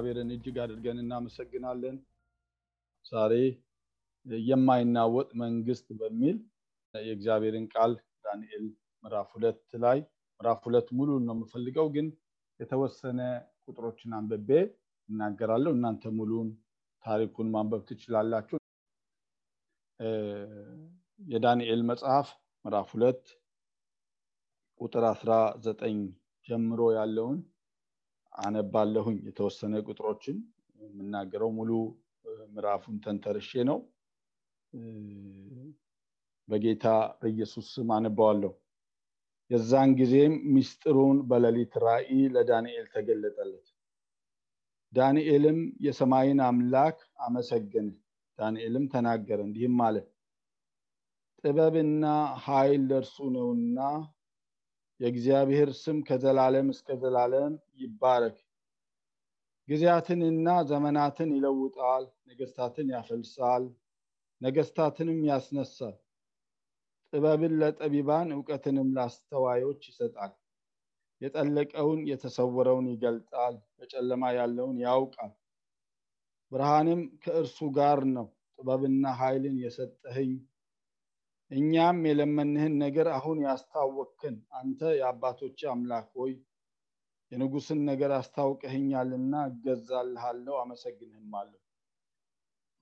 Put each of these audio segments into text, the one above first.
እግዚአብሔርን እጅግ አድርገን እናመሰግናለን። ዛሬ የማይናወጥ መንግስት በሚል የእግዚአብሔርን ቃል ዳንኤል ምዕራፍ ሁለት ላይ ምዕራፍ ሁለት ሙሉን ነው የምፈልገው፣ ግን የተወሰነ ቁጥሮችን አንብቤ እናገራለሁ። እናንተ ሙሉን ታሪኩን ማንበብ ትችላላችሁ። የዳንኤል መጽሐፍ ምዕራፍ ሁለት ቁጥር አስራ ዘጠኝ ጀምሮ ያለውን አነባለሁኝ። የተወሰነ ቁጥሮችን የምናገረው ሙሉ ምዕራፉን ተንተርሼ ነው። በጌታ በኢየሱስ ስም አነባዋለሁ። የዛን ጊዜም ምስጢሩን በሌሊት ራእይ ለዳንኤል ተገለጠለት። ዳንኤልም የሰማይን አምላክ አመሰገነ። ዳንኤልም ተናገረ እንዲህም አለ፣ ጥበብና ኃይል ለእርሱ ነውና የእግዚአብሔር ስም ከዘላለም እስከ ዘላለም ይባረክ። ጊዜያትንና ዘመናትን ይለውጣል፣ ነገስታትን ያፈልሳል፣ ነገስታትንም ያስነሳል። ጥበብን ለጠቢባን እውቀትንም ለአስተዋዮች ይሰጣል። የጠለቀውን የተሰወረውን ይገልጣል፣ በጨለማ ያለውን ያውቃል። ብርሃንም ከእርሱ ጋር ነው። ጥበብና ኃይልን የሰጠህኝ እኛም የለመንህን ነገር አሁን ያስታወክን አንተ የአባቶች አምላክ ሆይ የንጉስን ነገር አስታውቀህኛልና እገዛልሃለሁ፣ አመሰግንህም አለሁ።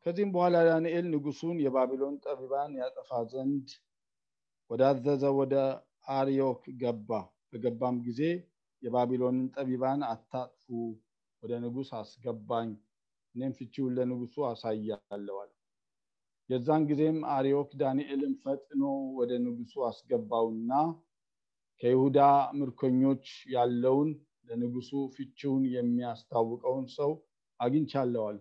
ከዚህም በኋላ ዳንኤል ንጉሱን የባቢሎን ጠቢባን ያጠፋ ዘንድ ወዳዘዘ ወደ አርዮክ ገባ። በገባም ጊዜ የባቢሎንን ጠቢባን አታጥፉ፣ ወደ ንጉስ አስገባኝ፣ እኔም ፍቺውን ለንጉሱ አሳያለሁ አለ። የዛን ጊዜም አርዮክ ዳንኤልን ፈጥኖ ወደ ንጉሱ አስገባውና ከይሁዳ ምርኮኞች ያለውን ለንጉሱ ፍቺውን የሚያስታውቀውን ሰው አግኝቻለዋል።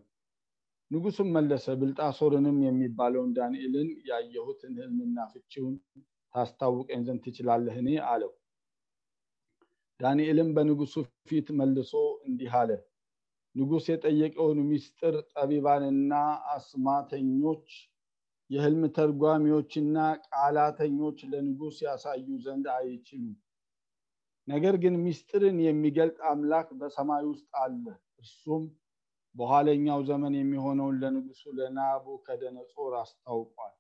ንጉሱም መለሰ፣ ብልጣሶርንም የሚባለውን ዳንኤልን ያየሁትን ህልምና ፍቺውን ታስታውቀኝ ዘንድ ትችላለህን? አለው። ዳንኤልም በንጉሱ ፊት መልሶ እንዲህ አለ፣ ንጉስ የጠየቀውን ምስጢር ጠቢባንና አስማተኞች የህልም ተርጓሚዎችና ቃላተኞች ለንጉስ ያሳዩ ዘንድ አይችሉም። ነገር ግን ምስጢርን የሚገልጥ አምላክ በሰማይ ውስጥ አለ። እርሱም በኋለኛው ዘመን የሚሆነውን ለንጉሱ ለናቡከደነጾር አስታውቋል።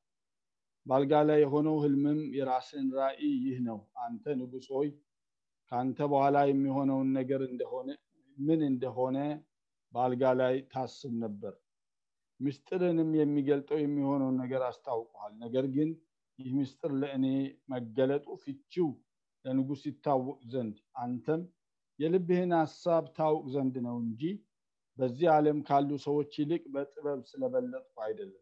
በአልጋ ላይ የሆነው ህልምም የራስን ራእይ ይህ ነው። አንተ ንጉሥ ሆይ ከአንተ በኋላ የሚሆነውን ነገር እንደሆነ ምን እንደሆነ በአልጋ ላይ ታስብ ነበር። ምስጢርንም የሚገልጠው የሚሆነውን ነገር አስታውቀዋል። ነገር ግን ይህ ምስጢር ለእኔ መገለጡ ፍቺው ለንጉስ ይታወቅ ዘንድ አንተም የልብህን ሀሳብ ታውቅ ዘንድ ነው እንጂ በዚህ ዓለም ካሉ ሰዎች ይልቅ በጥበብ ስለበለጥኩ አይደለም።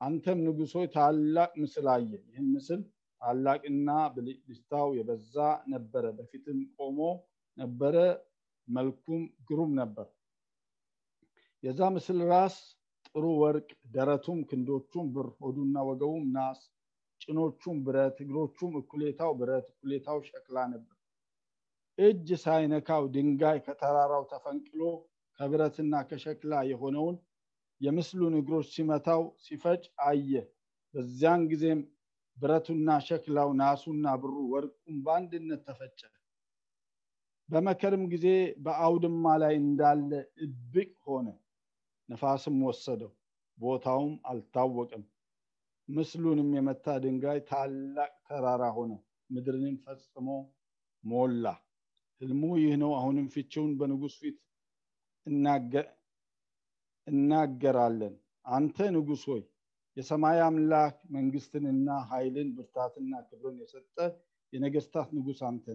አንተም ሆይ ታላቅ ምስል አየ። ይህም ምስል ታላቅና ብልጭታው የበዛ ነበረ። በፊትም ቆሞ ነበረ፣ መልኩም ግሩም ነበር። የዛ ምስል ራስ ጥሩ ወርቅ፣ ደረቱም ክንዶቹም ብር፣ ሆዱና ወገቡም ናስ፣ ጭኖቹም ብረት፣ እግሮቹም እኩሌታው ብረት፣ እኩሌታው ሸክላ ነበር። እጅ ሳይነካው ድንጋይ ከተራራው ተፈንቅሎ ከብረትና ከሸክላ የሆነውን የምስሉን እግሮች ሲመታው ሲፈጭ አየ። በዚያን ጊዜም ብረቱና ሸክላው ናሱና ብሩ ወርቁም በአንድነት ተፈጨ። በመከርም ጊዜ በአውድማ ላይ እንዳለ እብቅ ሆነ። ነፋስም ወሰደው፣ ቦታውም አልታወቅም። ምስሉንም የመታ ድንጋይ ታላቅ ተራራ ሆነ፣ ምድርንም ፈጽሞ ሞላ። ህልሙ ይህ ነው። አሁንም ፍቺውን በንጉሥ ፊት እናገራለን። አንተ ንጉሥ ሆይ የሰማይ አምላክ መንግስትንና ኃይልን ብርታትና ክብርን የሰጠ የነገስታት ንጉሥ አንተ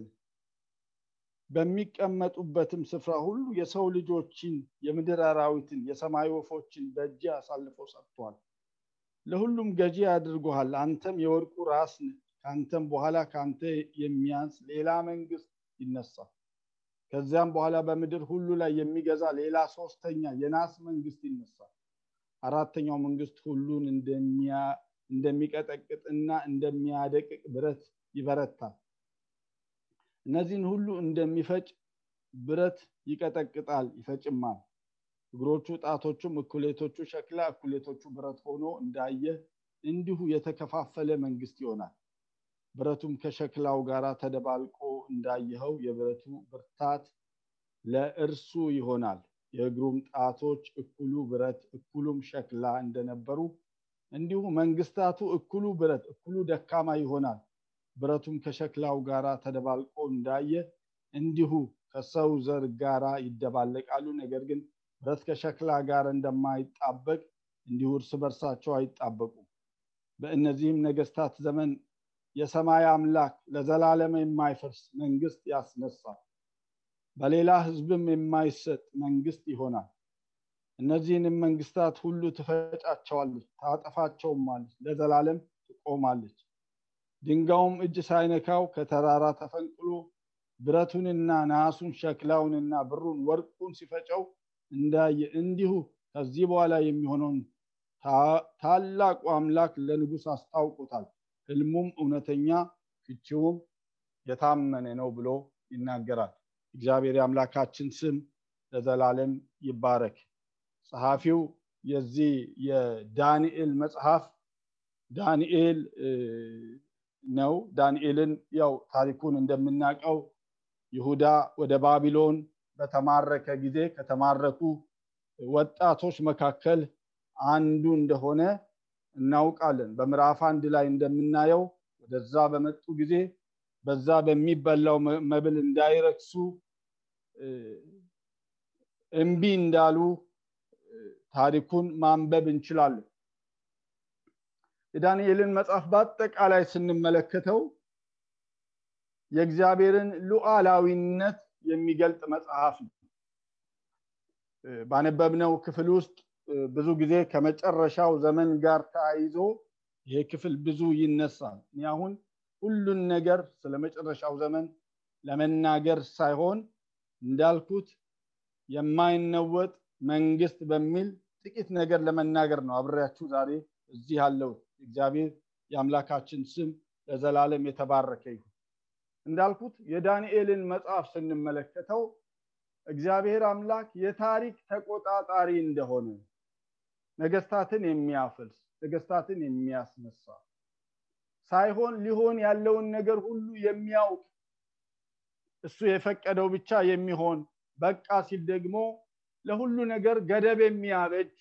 በሚቀመጡበትም ስፍራ ሁሉ የሰው ልጆችን፣ የምድር አራዊትን፣ የሰማይ ወፎችን በእጅ አሳልፎ ሰጥቷል። ለሁሉም ገዢ አድርጎሃል። አንተም የወርቁ ራስ ነህ። ከአንተም በኋላ ከአንተ የሚያንስ ሌላ መንግስት ይነሳል። ከዚያም በኋላ በምድር ሁሉ ላይ የሚገዛ ሌላ ሶስተኛ የናስ መንግስት ይነሳል። አራተኛው መንግስት ሁሉን እንደሚቀጠቅጥና እንደሚያደቅቅ ብረት ይበረታል። እነዚህን ሁሉ እንደሚፈጭ ብረት ይቀጠቅጣል ይፈጭማል። እግሮቹ ጣቶቹም እኩሌቶቹ ሸክላ እኩሌቶቹ ብረት ሆኖ እንዳየህ እንዲሁ የተከፋፈለ መንግስት ይሆናል። ብረቱም ከሸክላው ጋር ተደባልቆ እንዳየኸው የብረቱ ብርታት ለእርሱ ይሆናል። የእግሩም ጣቶች እኩሉ ብረት እኩሉም ሸክላ እንደነበሩ እንዲሁ መንግስታቱ እኩሉ ብረት እኩሉ ደካማ ይሆናል። ብረቱም ከሸክላው ጋር ተደባልቆ እንዳየ እንዲሁ ከሰው ዘር ጋራ ይደባለቃሉ። ነገር ግን ብረት ከሸክላ ጋር እንደማይጣበቅ እንዲሁ እርስ በርሳቸው አይጣበቁም። በእነዚህም ነገስታት ዘመን የሰማይ አምላክ ለዘላለም የማይፈርስ መንግስት ያስነሳል። በሌላ ህዝብም የማይሰጥ መንግስት ይሆናል። እነዚህንም መንግስታት ሁሉ ትፈጫቸዋለች፣ ታጠፋቸውማለች፣ ለዘላለም ትቆማለች። ድንጋዩም እጅ ሳይነካው ከተራራ ተፈንቅሎ ብረቱንና ነሐሱን ሸክላውንና ብሩን ወርቁን ሲፈጨው እንዳየ እንዲሁ ከዚህ በኋላ የሚሆነውን ታላቁ አምላክ ለንጉሥ አስታውቆታል። ህልሙም እውነተኛ ፍቺውም የታመነ ነው ብሎ ይናገራል። እግዚአብሔር የአምላካችን ስም ለዘላለም ይባረክ። ጸሐፊው የዚህ የዳንኤል መጽሐፍ ዳንኤል ነው። ዳንኤልን ያው ታሪኩን እንደምናውቀው ይሁዳ ወደ ባቢሎን በተማረከ ጊዜ ከተማረኩ ወጣቶች መካከል አንዱ እንደሆነ እናውቃለን። በምዕራፍ አንድ ላይ እንደምናየው ወደዛ በመጡ ጊዜ በዛ በሚበላው መብል እንዳይረክሱ እምቢ እንዳሉ ታሪኩን ማንበብ እንችላለን። የዳንኤልን መጽሐፍ በአጠቃላይ ስንመለከተው የእግዚአብሔርን ሉዓላዊነት የሚገልጥ መጽሐፍ ነው። ባነበብነው ክፍል ውስጥ ብዙ ጊዜ ከመጨረሻው ዘመን ጋር ተያይዞ ይሄ ክፍል ብዙ ይነሳል። እኔ አሁን ሁሉን ነገር ስለ መጨረሻው ዘመን ለመናገር ሳይሆን እንዳልኩት የማይነወጥ መንግስት በሚል ጥቂት ነገር ለመናገር ነው አብሬያችሁ ዛሬ እዚህ ያለው። እግዚአብሔር የአምላካችን ስም ለዘላለም የተባረከ ይሁን። እንዳልኩት የዳንኤልን መጽሐፍ ስንመለከተው እግዚአብሔር አምላክ የታሪክ ተቆጣጣሪ እንደሆነ ነገስታትን የሚያፈልስ ነገስታትን የሚያስነሳ ሳይሆን ሊሆን ያለውን ነገር ሁሉ የሚያውቅ እሱ የፈቀደው ብቻ የሚሆን በቃ ሲል ደግሞ ለሁሉ ነገር ገደብ የሚያበጅ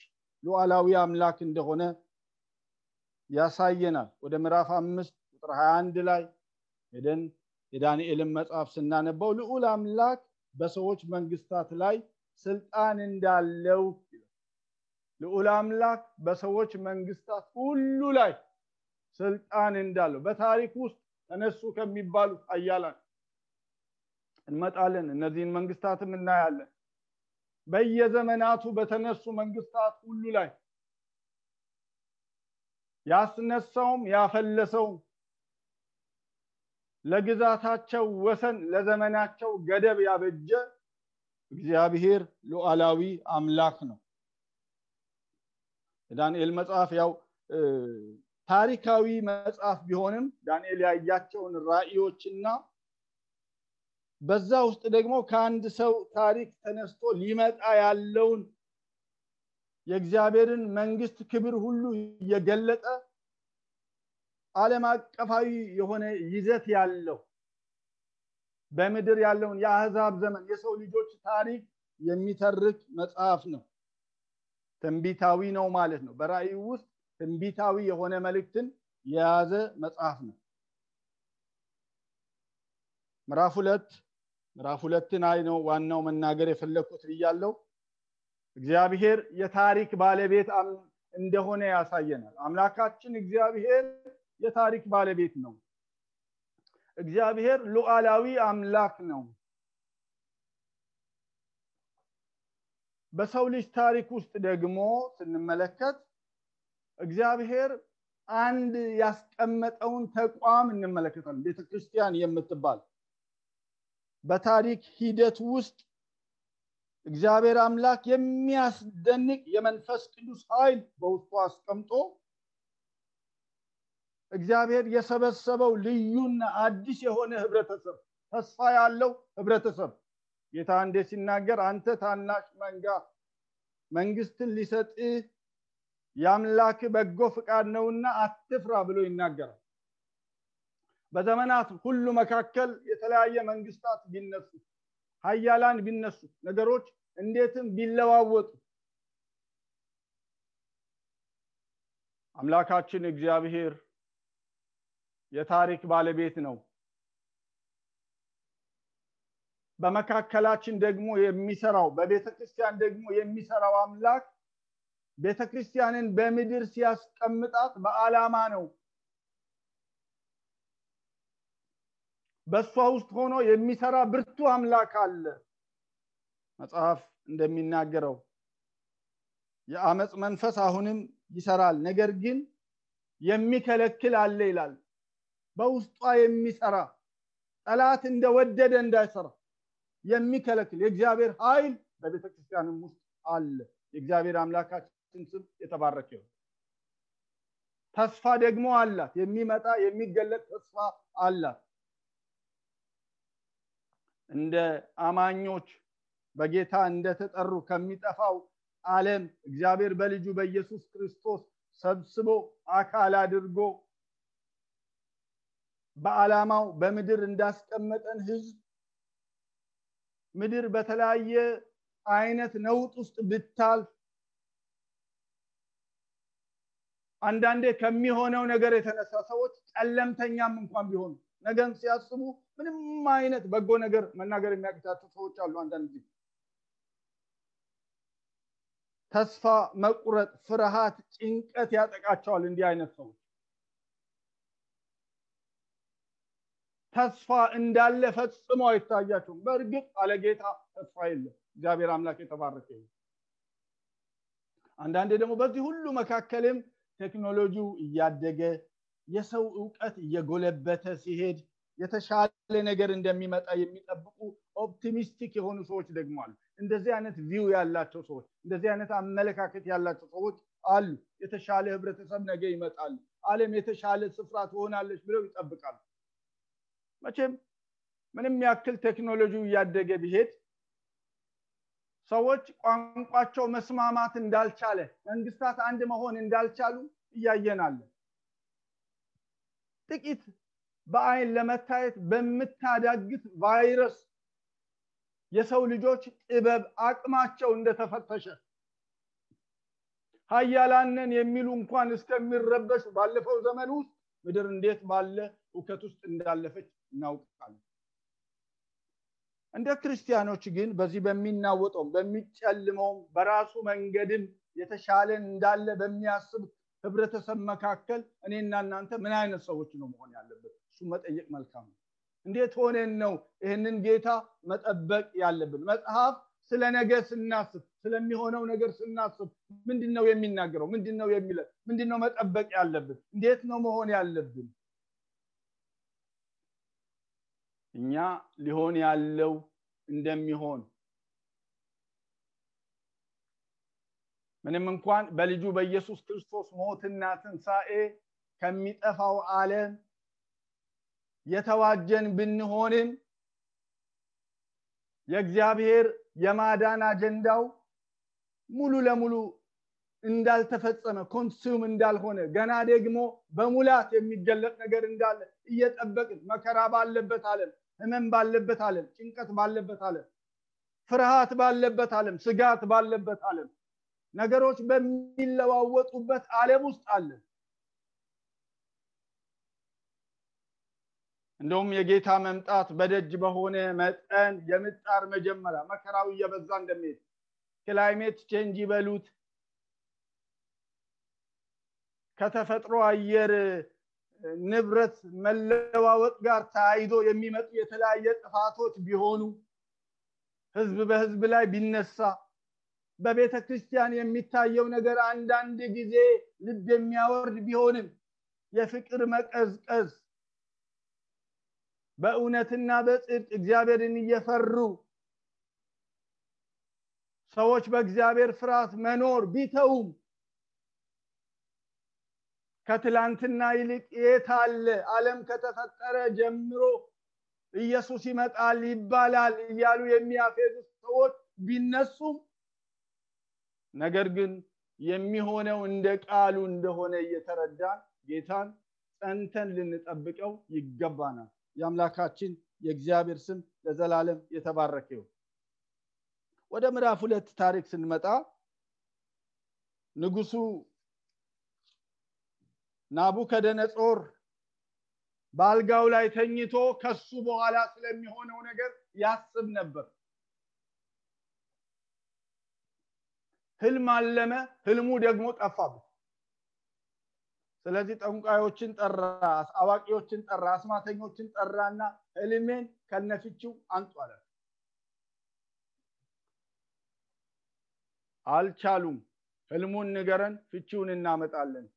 ሉዓላዊ አምላክ እንደሆነ ያሳየናል። ወደ ምዕራፍ አምስት ቁጥር 21 ላይ ሄደን የዳንኤልን መጽሐፍ ስናነበው ልዑል አምላክ በሰዎች መንግስታት ላይ ስልጣን እንዳለው ልዑል አምላክ በሰዎች መንግስታት ሁሉ ላይ ስልጣን እንዳለው በታሪክ ውስጥ ተነሱ ከሚባሉት ኃያላን እንመጣለን። እነዚህን መንግስታትም እናያለን። በየዘመናቱ በተነሱ መንግስታት ሁሉ ላይ ያስነሳውም ያፈለሰውም ለግዛታቸው ወሰን ለዘመናቸው ገደብ ያበጀ እግዚአብሔር ሉዓላዊ አምላክ ነው። የዳንኤል መጽሐፍ ያው ታሪካዊ መጽሐፍ ቢሆንም ዳንኤል ያያቸውን ራእዮችና በዛ ውስጥ ደግሞ ከአንድ ሰው ታሪክ ተነስቶ ሊመጣ ያለውን የእግዚአብሔርን መንግስት ክብር ሁሉ እየገለጠ ዓለም አቀፋዊ የሆነ ይዘት ያለው በምድር ያለውን የአህዛብ ዘመን የሰው ልጆች ታሪክ የሚተርክ መጽሐፍ ነው። ትንቢታዊ ነው ማለት ነው። በራእይ ውስጥ ትንቢታዊ የሆነ መልእክትን የያዘ መጽሐፍ ነው። ምዕራፍ ሁለት ምዕራፍ ሁለትን አይ ነው ዋናው መናገር የፈለግኩት ብያለው። እግዚአብሔር የታሪክ ባለቤት እንደሆነ ያሳየናል። አምላካችን እግዚአብሔር የታሪክ ባለቤት ነው። እግዚአብሔር ሉዓላዊ አምላክ ነው። በሰው ልጅ ታሪክ ውስጥ ደግሞ ስንመለከት እግዚአብሔር አንድ ያስቀመጠውን ተቋም እንመለከታለን። ቤተክርስቲያን የምትባል በታሪክ ሂደት ውስጥ እግዚአብሔር አምላክ የሚያስደንቅ የመንፈስ ቅዱስ ኃይል በውስጡ አስቀምጦ እግዚአብሔር የሰበሰበው ልዩና አዲስ የሆነ ህብረተሰብ ተስፋ ያለው ህብረተሰብ ጌታ እንዴ ሲናገር አንተ ታናሽ መንጋ መንግስትን ሊሰጥህ የአምላክ በጎ ፍቃድ ነውና አትፍራ ብሎ ይናገራል። በዘመናት ሁሉ መካከል የተለያየ መንግስታት ቢነሱ ሀያላን ቢነሱ ነገሮች እንዴትም ቢለዋወጡ አምላካችን እግዚአብሔር የታሪክ ባለቤት ነው። በመካከላችን ደግሞ የሚሰራው በቤተ ክርስቲያን ደግሞ የሚሰራው አምላክ ቤተ ክርስቲያንን በምድር ሲያስቀምጣት በዓላማ ነው። በእሷ ውስጥ ሆኖ የሚሰራ ብርቱ አምላክ አለ። መጽሐፍ እንደሚናገረው የአመፅ መንፈስ አሁንም ይሰራል፣ ነገር ግን የሚከለክል አለ ይላል። በውስጧ የሚሰራ ጠላት እንደወደደ እንዳይሰራ የሚከለክል የእግዚአብሔር ኃይል በቤተ ክርስቲያንም ውስጥ አለ። የእግዚአብሔር አምላካችን ስም የተባረከ ይሁን። ተስፋ ደግሞ አላት። የሚመጣ የሚገለጥ ተስፋ አላት። እንደ አማኞች በጌታ እንደተጠሩ ከሚጠፋው ዓለም እግዚአብሔር በልጁ በኢየሱስ ክርስቶስ ሰብስቦ አካል አድርጎ በዓላማው በምድር እንዳስቀመጠን ህዝብ ምድር በተለያየ አይነት ነውጥ ውስጥ ብታልፍ አንዳንዴ ከሚሆነው ነገር የተነሳ ሰዎች ጨለምተኛም እንኳን ቢሆኑ ነገን ሲያስቡ ምንም አይነት በጎ ነገር መናገር የሚያቅታቸው ሰዎች አሉ። አንዳንድ ጊዜ ተስፋ መቁረጥ፣ ፍርሃት፣ ጭንቀት ያጠቃቸዋል። እንዲህ አይነት ሰዎች ተስፋ እንዳለ ፈጽሞ አይታያቸውም። በእርግጥ አለጌታ ተስፋ የለም። እግዚአብሔር አምላክ የተባረከ ይሁን። አንዳንዴ ደግሞ በዚህ ሁሉ መካከልም ቴክኖሎጂው እያደገ የሰው እውቀት እየጎለበተ ሲሄድ የተሻለ ነገር እንደሚመጣ የሚጠብቁ optimistic የሆኑ ሰዎች ደግሞ አሉ። እንደዚህ አይነት view ያላቸው ሰዎች፣ እንደዚህ አይነት አመለካከት ያላቸው ሰዎች አሉ። የተሻለ ህብረተሰብ ነገ ይመጣል፣ ዓለም የተሻለ ስፍራ ትሆናለች ብለው ይጠብቃሉ። መቼም ምንም ያክል ቴክኖሎጂው እያደገ ቢሄድ ሰዎች ቋንቋቸው መስማማት እንዳልቻለ፣ መንግስታት አንድ መሆን እንዳልቻሉ እያየን ነው። ጥቂት በአይን ለመታየት በምታዳግት ቫይረስ የሰው ልጆች ጥበብ አቅማቸው እንደተፈተሸ ሀያላንን የሚሉ እንኳን እስከሚረበሹ ባለፈው ዘመን ውስጥ ምድር እንዴት ባለ እውከት ውስጥ እንዳለፈች እናውቃለን። እንደ ክርስቲያኖች ግን በዚህ በሚናወጠውም በሚጨልመውም በራሱ መንገድም የተሻለን እንዳለ በሚያስብ ህብረተሰብ መካከል እኔና እናንተ ምን አይነት ሰዎች ነው መሆን ያለበት? እሱ መጠየቅ መልካም ነው። እንዴት ሆነን ነው ይህንን ጌታ መጠበቅ ያለብን? መጽሐፍ ስለ ነገ ስናስብ ስለሚሆነው ነገር ስናስብ ምንድን ነው የሚናገረው? ምንድን ነው የሚለን? ምንድን ነው መጠበቅ ያለብን? እንዴት ነው መሆን ያለብን? እኛ ሊሆን ያለው እንደሚሆን ምንም እንኳን በልጁ በኢየሱስ ክርስቶስ ሞትና ትንሣኤ ከሚጠፋው ዓለም የተዋጀን ብንሆንም የእግዚአብሔር የማዳን አጀንዳው ሙሉ ለሙሉ እንዳልተፈጸመ ኮንሱም እንዳልሆነ ገና ደግሞ በሙላት የሚገለጥ ነገር እንዳለ እየጠበቅን መከራ ባለበት ዓለም ህመም ባለበት ዓለም ጭንቀት ባለበት ዓለም ፍርሃት ባለበት ዓለም ስጋት ባለበት ዓለም ነገሮች በሚለዋወጡበት ዓለም ውስጥ አለን እንደውም የጌታ መምጣት በደጅ በሆነ መጠን የምጥ መጀመሪያ መከራው እየበዛ እንደሚሄድ climate change ይበሉት። ከተፈጥሮ አየር ንብረት መለዋወጥ ጋር ተያይዞ የሚመጡ የተለያየ ጥፋቶች ቢሆኑ ህዝብ በህዝብ ላይ ቢነሳ በቤተ ክርስቲያን የሚታየው ነገር አንዳንድ ጊዜ ልብ የሚያወርድ ቢሆንም የፍቅር መቀዝቀዝ በእውነትና በጽድቅ እግዚአብሔርን እየፈሩ ሰዎች በእግዚአብሔር ፍርሃት መኖር ቢተውም ከትላንትና ይልቅ የት አለ? ዓለም ከተፈጠረ ጀምሮ ኢየሱስ ይመጣል ይባላል እያሉ የሚያፌዙ ሰዎች ቢነሱም ነገር ግን የሚሆነው እንደ ቃሉ እንደሆነ እየተረዳን ጌታን ጸንተን ልንጠብቀው ይገባናል የአምላካችን የእግዚአብሔር ስም ለዘላለም የተባረከ ይሁን። ወደ ምዕራፍ ሁለት ታሪክ ስንመጣ ንጉሱ ናቡከደነጾር በአልጋው ላይ ተኝቶ ከሱ በኋላ ስለሚሆነው ነገር ያስብ ነበር። ህልም አለመ ህልሙ ደግሞ ጠፋበት ስለዚህ ጠንቋዮችን ጠራ አዋቂዎችን ጠራ አስማተኞችን ጠራና ህልሜን ከነፍቺው አንጡ አለ። አልቻሉም። ህልሙን ንገረን ፍቺውን እናመጣለን።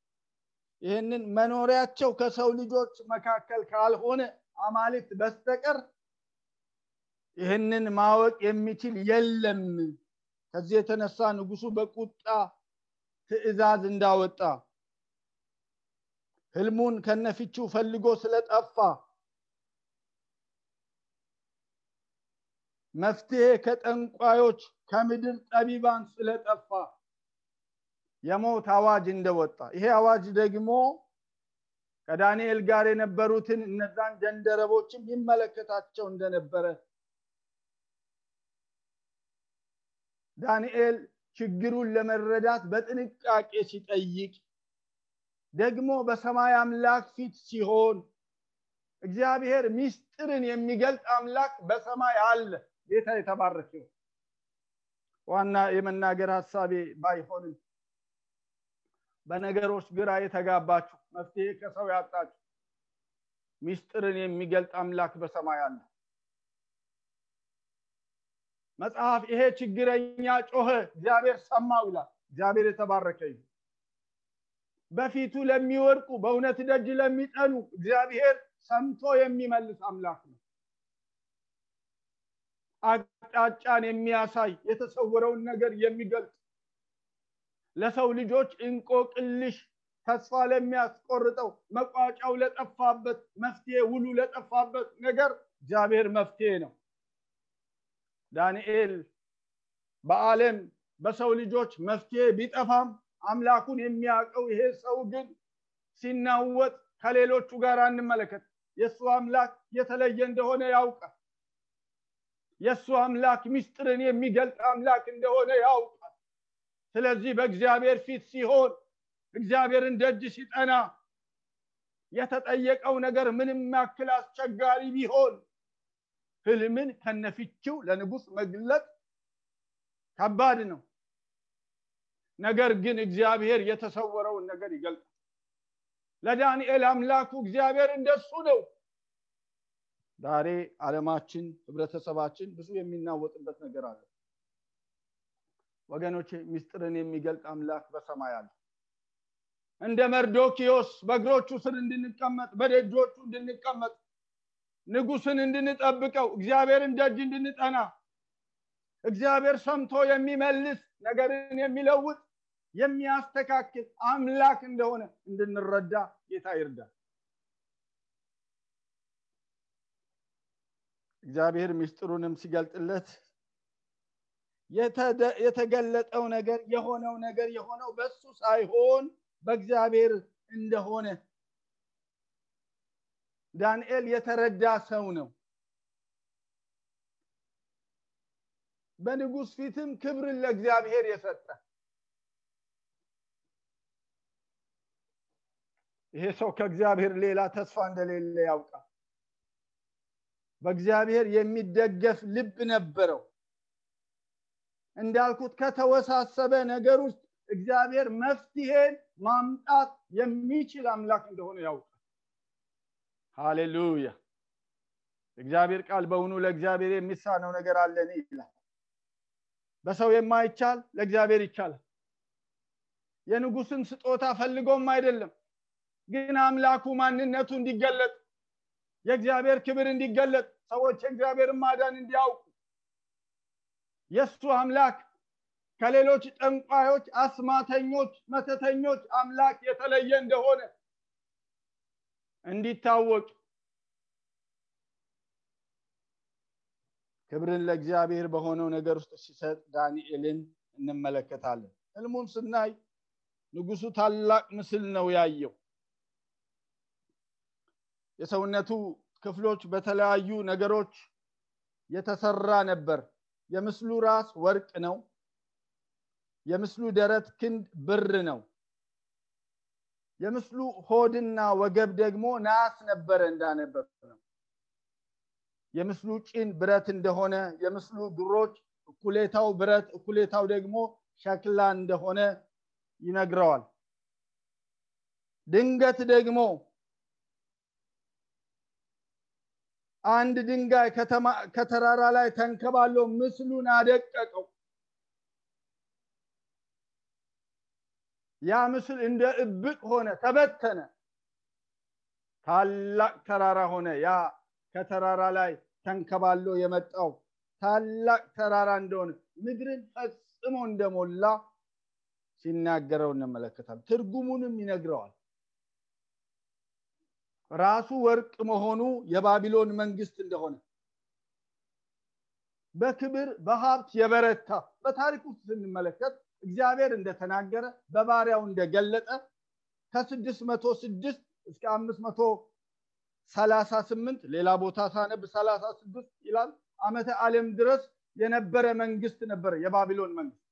ይህንን መኖሪያቸው ከሰው ልጆች መካከል ካልሆነ አማልክት በስተቀር ይህንን ማወቅ የሚችል የለም። ከዚህ የተነሳ ንጉሱ በቁጣ ትእዛዝ እንዳወጣ ህልሙን ከነፍቺው ፈልጎ ስለጠፋ መፍትሄ ከጠንቋዮች ከምድር ጠቢባን ስለጠፋ የሞት አዋጅ እንደወጣ። ይሄ አዋጅ ደግሞ ከዳንኤል ጋር የነበሩትን እነዛን ጀንደረቦችም ይመለከታቸው እንደነበረ ዳንኤል ችግሩን ለመረዳት በጥንቃቄ ሲጠይቅ ደግሞ በሰማይ አምላክ ፊት ሲሆን እግዚአብሔር ሚስጥርን የሚገልጥ አምላክ በሰማይ አለ። ጌታ የተባረከ ዋና የመናገር ሀሳቤ ባይሆንም በነገሮች ግራ የተጋባችሁ መፍትሄ ከሰው ያጣችሁ ሚስጥርን የሚገልጥ አምላክ በሰማይ አለ። መጽሐፍ ይሄ ችግረኛ ጮኸ እግዚአብሔር ሰማው ይላል። እግዚአብሔር የተባረከ ይሁን በፊቱ ለሚወድቁ በእውነት ደጅ ለሚጠኑ እግዚአብሔር ሰምቶ የሚመልስ አምላክ ነው። አቅጣጫን የሚያሳይ የተሰወረውን ነገር የሚገልጥ ለሰው ልጆች እንቆቅልሽ ተስፋ ለሚያስቆርጠው መቋጫው ለጠፋበት መፍትሄ ውሉ ለጠፋበት ነገር እግዚአብሔር መፍትሄ ነው። ዳንኤል በዓለም በሰው ልጆች መፍትሄ ቢጠፋም አምላኩን የሚያውቀው ይሄ ሰው ግን ሲናወጥ ከሌሎቹ ጋር አንመለከት። የእሱ አምላክ የተለየ እንደሆነ ያውቃል። የእሱ አምላክ ሚስጥርን የሚገልጥ አምላክ እንደሆነ ያውቃል። ስለዚህ በእግዚአብሔር ፊት ሲሆን እግዚአብሔርን ደጅ ሲጠና የተጠየቀው ነገር ምንም ያክል አስቸጋሪ ቢሆን ህልምን ከነፊችው ለንጉስ መግለጥ ከባድ ነው ነገር ግን እግዚአብሔር የተሰወረውን ነገር ይገልጣል። ለዳንኤል አምላኩ እግዚአብሔር እንደሱ ነው። ዛሬ አለማችን ህብረተሰባችን ብዙ የሚናወጥበት ነገር አለ። ወገኖች ሚስጥርን የሚገልጥ አምላክ በሰማይ አለ። እንደ መርዶኪዮስ በእግሮቹ ስር እንድንቀመጥ በደጆቹ እንድንቀመጥ ንጉስን እንድንጠብቀው እግዚአብሔርን ደጅ እንድንጠና እግዚአብሔር ሰምቶ የሚመልስ ነገርን የሚለውጥ የሚያስተካክል አምላክ እንደሆነ እንድንረዳ ጌታ ይርዳል። እግዚአብሔር ምስጢሩንም ሲገልጥለት የተገለጠው ነገር የሆነው ነገር የሆነው በሱ ሳይሆን በእግዚአብሔር እንደሆነ ዳንኤል የተረዳ ሰው ነው። በንጉሥ ፊትም ክብርን ለእግዚአብሔር የሰጠ ይሄ ሰው ከእግዚአብሔር ሌላ ተስፋ እንደሌለ ያውቃል። በእግዚአብሔር የሚደገፍ ልብ ነበረው። እንዳልኩት ከተወሳሰበ ነገር ውስጥ እግዚአብሔር መፍትሄን ማምጣት የሚችል አምላክ እንደሆነ ያውቃል። ሃሌሉያ! እግዚአብሔር ቃል በእውኑ ለእግዚአብሔር የሚሳነው ነገር አለን ይላል። በሰው የማይቻል ለእግዚአብሔር ይቻላል። የንጉስን ስጦታ ፈልጎም አይደለም፣ ግን አምላኩ ማንነቱ እንዲገለጥ የእግዚአብሔር ክብር እንዲገለጥ ሰዎች የእግዚአብሔርን ማዳን እንዲያውቁ የእሱ አምላክ ከሌሎች ጠንቋዮች፣ አስማተኞች፣ መተተኞች አምላክ የተለየ እንደሆነ እንዲታወቅ ክብርን ለእግዚአብሔር በሆነው ነገር ውስጥ ሲሰጥ ዳንኤልን እንመለከታለን። ህልሙን ስናይ ንጉሱ ታላቅ ምስል ነው ያየው። የሰውነቱ ክፍሎች በተለያዩ ነገሮች የተሰራ ነበር። የምስሉ ራስ ወርቅ ነው። የምስሉ ደረት ክንድ ብር ነው። የምስሉ ሆድና ወገብ ደግሞ ናስ ነበረ እንዳነበብ ነው። የምስሉ ጭን ብረት እንደሆነ፣ የምስሉ እግሮች እኩሌታው ብረት እኩሌታው ደግሞ ሸክላ እንደሆነ ይነግረዋል። ድንገት ደግሞ አንድ ድንጋይ ከተራራ ላይ ተንከባሎ ምስሉን አደቀቀው። ያ ምስል እንደ እብቅ ሆነ፣ ተበተነ። ታላቅ ተራራ ሆነ። ያ ከተራራ ላይ ተንከባሎ የመጣው ታላቅ ተራራ እንደሆነ ምድርን ፈጽሞ እንደሞላ ሲናገረው እንመለከታለን። ትርጉሙንም ይነግረዋል። ራሱ ወርቅ መሆኑ የባቢሎን መንግስት እንደሆነ በክብር በሀብት የበረታ በታሪክ ውስጥ ስንመለከት እግዚአብሔር እንደተናገረ በባሪያው እንደገለጠ ከስድስት መቶ ስድስት እስከ አምስት መቶ ሰላሳ ስምንት ሌላ ቦታ ሳነብ ሰላሳ ስድስት ይላል ዓመተ ዓለም ድረስ የነበረ መንግስት ነበረ የባቢሎን መንግስት።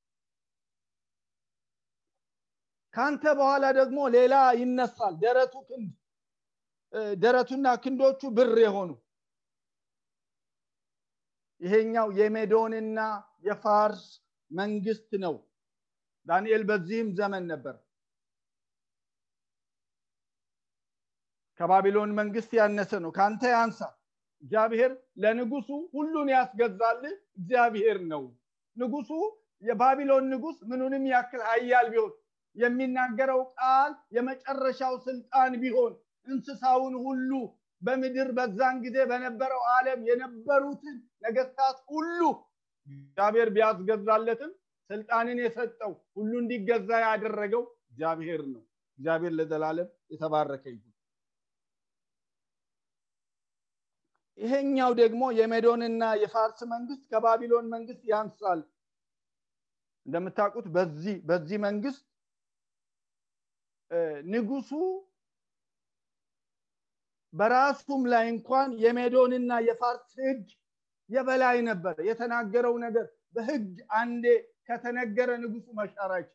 ካንተ በኋላ ደግሞ ሌላ ይነሳል ደረቱ ክንድ ደረቱና ክንዶቹ ብር የሆኑ ይሄኛው የሜዶንና የፋርስ መንግስት ነው። ዳንኤል በዚህም ዘመን ነበር። ከባቢሎን መንግስት ያነሰ ነው። ካንተ ያንሳ። እግዚአብሔር ለንጉሱ ሁሉን ያስገዛል እግዚአብሔር ነው። ንጉሱ የባቢሎን ንጉስ ምኑንም ያክል ኃያል ቢሆን የሚናገረው ቃል የመጨረሻው ስልጣን ቢሆን እንስሳውን ሁሉ በምድር በዛን ጊዜ በነበረው ዓለም የነበሩትን ነገስታት ሁሉ እግዚአብሔር ቢያስገዛለትም ስልጣንን የሰጠው ሁሉ እንዲገዛ ያደረገው እግዚአብሔር ነው። እግዚአብሔር ለዘላለም የተባረከ ይሁን። ይሄኛው ደግሞ የሜዶንና የፋርስ መንግስት ከባቢሎን መንግስት ያንሳል። እንደምታውቁት በዚህ በዚህ መንግስት ንጉሱ በራሱም ላይ እንኳን የሜዶንና የፋርስ ህግ የበላይ ነበር። የተናገረው ነገር በህግ አንዴ ከተነገረ ንጉሱ መሻር አይችልም።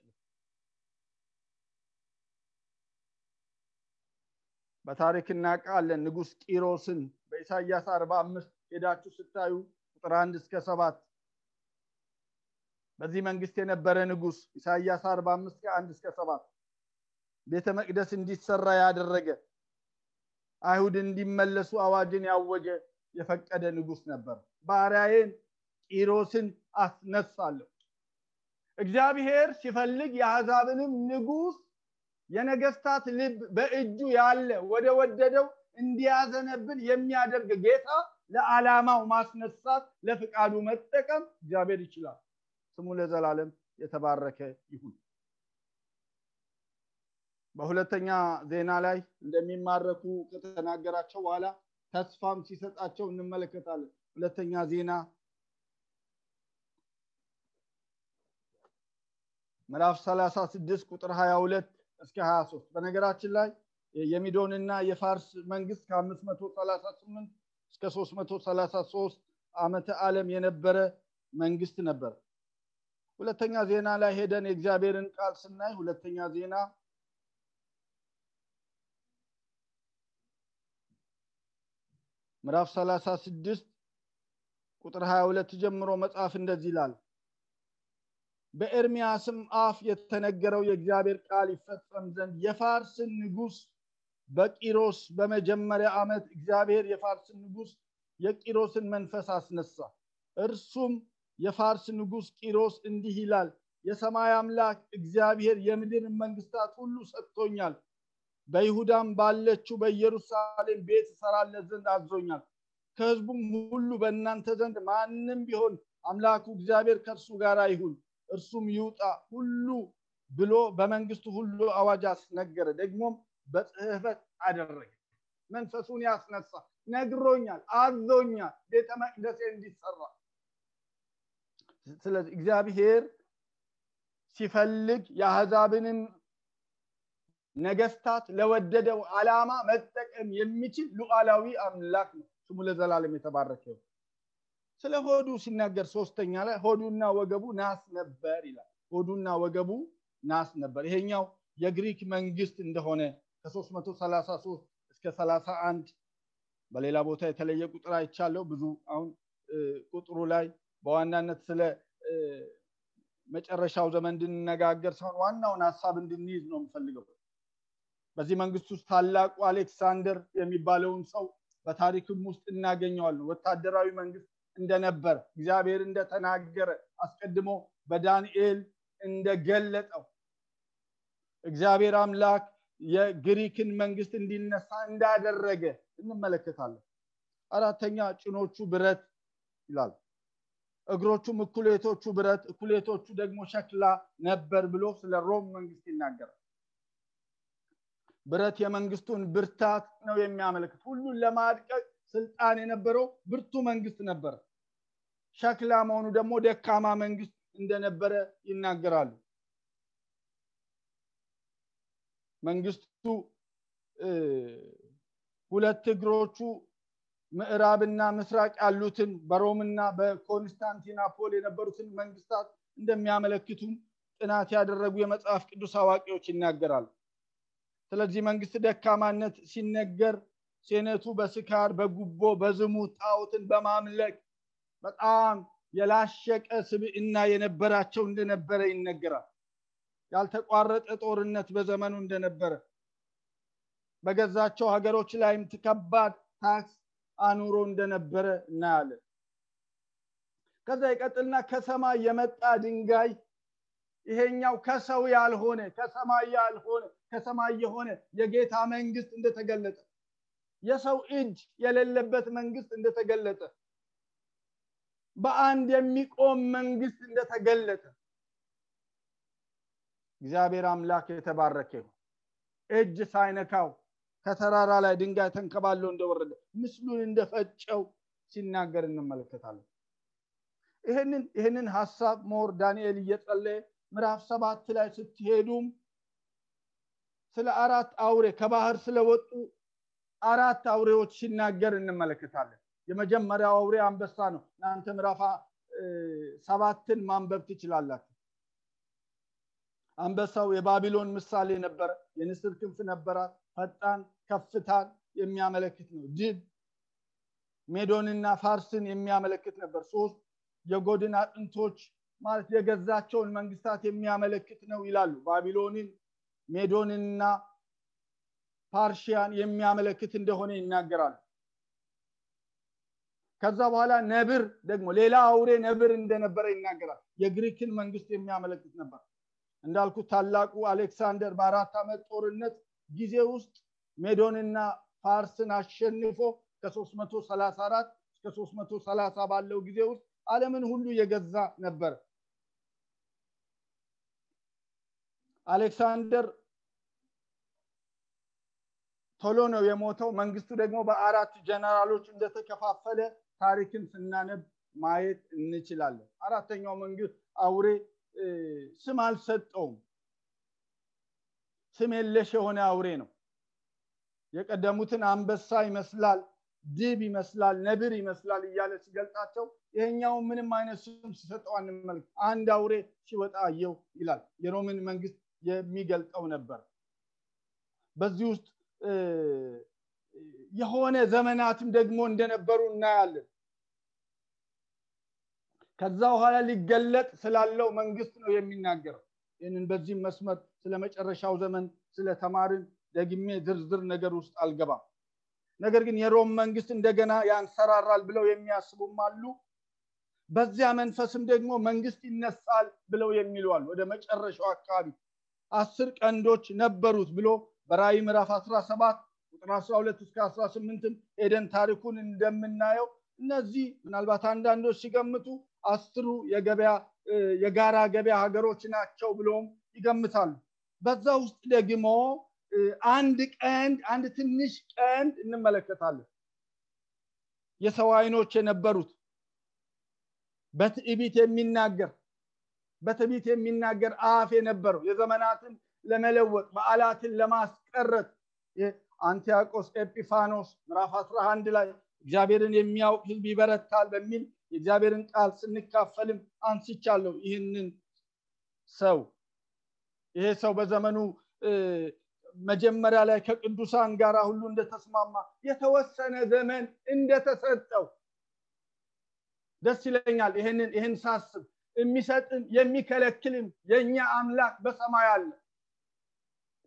በታሪክ እናውቃለን ንጉስ ቂሮስን በኢሳያስ አርባ አምስት ሄዳችሁ ስታዩ ቁጥር አንድ እስከ ሰባት በዚህ መንግስት የነበረ ንጉስ ኢሳያስ አርባ አምስት ከአንድ እስከ ሰባት ቤተ መቅደስ እንዲሰራ ያደረገ አይሁድ እንዲመለሱ አዋጅን ያወጀ የፈቀደ ንጉስ ነበር። ባሪያዬን ቂሮስን አስነሳለሁ። እግዚአብሔር ሲፈልግ የአሕዛብንም ንጉስ የነገስታት ልብ በእጁ ያለ ወደ ወደደው እንዲያዘነብል የሚያደርግ ጌታ ለዓላማው ማስነሳት ለፍቃዱ መጠቀም እግዚአብሔር ይችላል። ስሙ ለዘላለም የተባረከ ይሁን። በሁለተኛ ዜና ላይ እንደሚማረኩ ከተናገራቸው በኋላ ተስፋም ሲሰጣቸው እንመለከታለን። ሁለተኛ ዜና ምዕራፍ 36 ቁጥር 22 እስከ 23 በነገራችን ላይ የሚዶንና የፋርስ መንግስት ከ538 እስከ 333 ዓመተ ዓለም የነበረ መንግስት ነበር። ሁለተኛ ዜና ላይ ሄደን የእግዚአብሔርን ቃል ስናይ ሁለተኛ ዜና ምዕራፍ 36 ቁጥር 22 ጀምሮ መጽሐፍ እንደዚህ ይላል። በኤርሚያስም አፍ የተነገረው የእግዚአብሔር ቃል ይፈጸም ዘንድ የፋርስን ንጉስ በቂሮስ በመጀመሪያ ዓመት እግዚአብሔር የፋርስን ንጉስ የቂሮስን መንፈስ አስነሳ። እርሱም የፋርስ ንጉስ ቂሮስ እንዲህ ይላል የሰማይ አምላክ እግዚአብሔር የምድር መንግስታት ሁሉ ሰጥቶኛል በይሁዳም ባለችው በኢየሩሳሌም ቤት እሰራለት ዘንድ አዞኛል። ከህዝቡም ሁሉ በእናንተ ዘንድ ማንም ቢሆን አምላኩ እግዚአብሔር ከእርሱ ጋር ይሁን እርሱም ይውጣ ሁሉ ብሎ በመንግስቱ ሁሉ አዋጅ አስነገረ። ደግሞም በጽህፈት አደረገ መንፈሱን ያስነሳ ነግሮኛል አዞኛል ቤተ መቅደሴ እንዲሰራ። ስለዚህ እግዚአብሔር ሲፈልግ የአህዛብንም ነገስታት ለወደደው አላማ መጠቀም የሚችል ሉዓላዊ አምላክ ነው። ስሙ ለዘላለም የተባረከ ስለ ሆዱ ሲናገር ሶስተኛ ላይ ሆዱና ወገቡ ናስ ነበር ይላል። ሆዱና ወገቡ ናስ ነበር። ይሄኛው የግሪክ መንግስት እንደሆነ ከ333 እስከ 31 በሌላ ቦታ የተለየ ቁጥር አይቻለው ብዙ አሁን ቁጥሩ ላይ በዋናነት ስለ መጨረሻው ዘመን እንድንነጋገር ሳይሆን ዋናውን ሀሳብ እንድንይዝ ነው የምፈልገው በዚህ መንግስት ውስጥ ታላቁ አሌክሳንደር የሚባለውን ሰው በታሪክም ውስጥ እናገኘዋለን። ወታደራዊ መንግስት እንደነበር እግዚአብሔር እንደተናገረ አስቀድሞ በዳንኤል እንደገለጠው እግዚአብሔር አምላክ የግሪክን መንግስት እንዲነሳ እንዳደረገ እንመለከታለን። አራተኛ ጭኖቹ ብረት ይላል። እግሮቹም እኩሌቶቹ ብረት እኩሌቶቹ ደግሞ ሸክላ ነበር ብሎ ስለ ሮም መንግስት ይናገራል ብረት የመንግስቱን ብርታት ነው የሚያመለክት። ሁሉን ለማድቀቅ ስልጣን የነበረው ብርቱ መንግስት ነበረ ሸክላ መሆኑ ደግሞ ደካማ መንግስት እንደነበረ ይናገራሉ። መንግስቱ ሁለት እግሮቹ ምዕራብና ምስራቅ ያሉትን በሮምና በኮንስታንቲናፖል የነበሩትን መንግስታት እንደሚያመለክቱም ጥናት ያደረጉ የመጽሐፍ ቅዱስ አዋቂዎች ይናገራሉ ስለዚህ መንግስት ደካማነት ሲነገር ሴኔቱ በስካር በጉቦ በዝሙት ጣዖትን በማምለክ በጣም የላሸቀ ስብዕና የነበራቸው እንደነበረ ይነገራል። ያልተቋረጠ ጦርነት በዘመኑ እንደነበረ በገዛቸው ሀገሮች ላይም ከባድ ታክስ አኑሮ እንደነበረ እናያለን። ከዛ ይቀጥልና ከሰማይ የመጣ ድንጋይ ይሄኛው ከሰው ያልሆነ ከሰማይ ያልሆነ ከሰማይ የሆነ የጌታ መንግስት እንደተገለጠ የሰው እጅ የሌለበት መንግስት እንደተገለጠ በአንድ የሚቆም መንግስት እንደተገለጠ እግዚአብሔር አምላክ የተባረከ ይሁን። እጅ ሳይነካው ከተራራ ላይ ድንጋይ ተንከባለው እንደወረደ ምስሉን እንደፈጨው ሲናገር እንመለከታለን። ይህንን ይህንን ሀሳብ more ዳንኤል እየጸለየ ምዕራፍ ሰባት ላይ ስትሄዱም ስለ አራት አውሬ ከባህር ስለወጡ አራት አውሬዎች ሲናገር እንመለከታለን። የመጀመሪያው አውሬ አንበሳ ነው። እናንተ ምዕራፍ ሰባትን ማንበብ ትችላላችሁ። አንበሳው የባቢሎን ምሳሌ ነበረ የንስር ክንፍ ነበራት ፈጣን ከፍታን የሚያመለክት ነው። ድል ሜዶንና ፋርስን የሚያመለክት ነበር። ሶስት የጎድን አጥንቶች ማለት የገዛቸውን መንግስታት የሚያመለክት ነው ይላሉ። ባቢሎንን ሜዶንና ፓርሺያን የሚያመለክት እንደሆነ ይናገራሉ ከዛ በኋላ ነብር ደግሞ ሌላ አውሬ ነብር እንደነበረ ይናገራል። የግሪክን መንግስት የሚያመለክት ነበር። እንዳልኩት ታላቁ አሌክሳንደር በአራት ዓመት ጦርነት ጊዜ ውስጥ ሜዶንና ፋርስን አሸንፎ ከ334 እስከ 330 ባለው ጊዜ ውስጥ አለምን ሁሉ የገዛ ነበር አሌክሳንደር ቶሎ ነው የሞተው። መንግስቱ ደግሞ በአራት ጀነራሎች እንደተከፋፈለ ታሪክን ስናነብ ማየት እንችላለን። አራተኛው መንግስት አውሬ ስም አልሰጠውም። ስም የለሽ የሆነ አውሬ ነው። የቀደሙትን አንበሳ ይመስላል፣ ድብ ይመስላል፣ ነብር ይመስላል እያለ ሲገልጣቸው ይሄኛው ምንም አይነት ስም ሲሰጠው አንመልክ። አንድ አውሬ ሲወጣ አየው ይላል። የሮምን መንግስት የሚገልጠው ነበር። በዚህ ውስጥ የሆነ ዘመናትም ደግሞ እንደነበሩ እናያለን። ከዛ በኋላ ሊገለጥ ስላለው መንግስት ነው የሚናገረው። ይህንን በዚህም መስመር ስለ መጨረሻው ዘመን ስለተማርን ደግሜ ዝርዝር ነገር ውስጥ አልገባም። ነገር ግን የሮም መንግስት እንደገና ያንሰራራል ብለው የሚያስቡም አሉ። በዚያ መንፈስም ደግሞ መንግስት ይነሳል ብለው የሚሉ አሉ። ወደ መጨረሻው አካባቢ አስር ቀንዶች ነበሩት ብሎ በራእይ ምዕራፍ 17 ቁጥር 12 እስከ 18 ሄደን ታሪኩን እንደምናየው እነዚህ ምናልባት አንዳንዶች ሲገምቱ አስሩ የገበያ የጋራ ገበያ ሀገሮች ናቸው ብሎም ይገምታሉ። በዛ ውስጥ ደግሞ አንድ ቀንድ አንድ ትንሽ ቀንድ እንመለከታለን። የሰው አይኖች የነበሩት በትዕቢት የሚናገር በትዕቢት የሚናገር አፍ የነበረው የዘመናትን ለመለወጥ በዓላትን ለማስቀረት አንቲያቆስ ኤጲፋኖስ ምዕራፍ 11 ላይ እግዚአብሔርን የሚያውቅ ህዝብ ይበረታል በሚል የእግዚአብሔርን ቃል ስንካፈልም አንስቻለሁ። ይህንን ሰው ይሄ ሰው በዘመኑ መጀመሪያ ላይ ከቅዱሳን ጋር ሁሉ እንደተስማማ የተወሰነ ዘመን እንደተሰጠው ደስ ይለኛል። ይህንን ይህን ሳስብ የሚሰጥም የሚከለክልም የእኛ አምላክ በሰማይ አለ።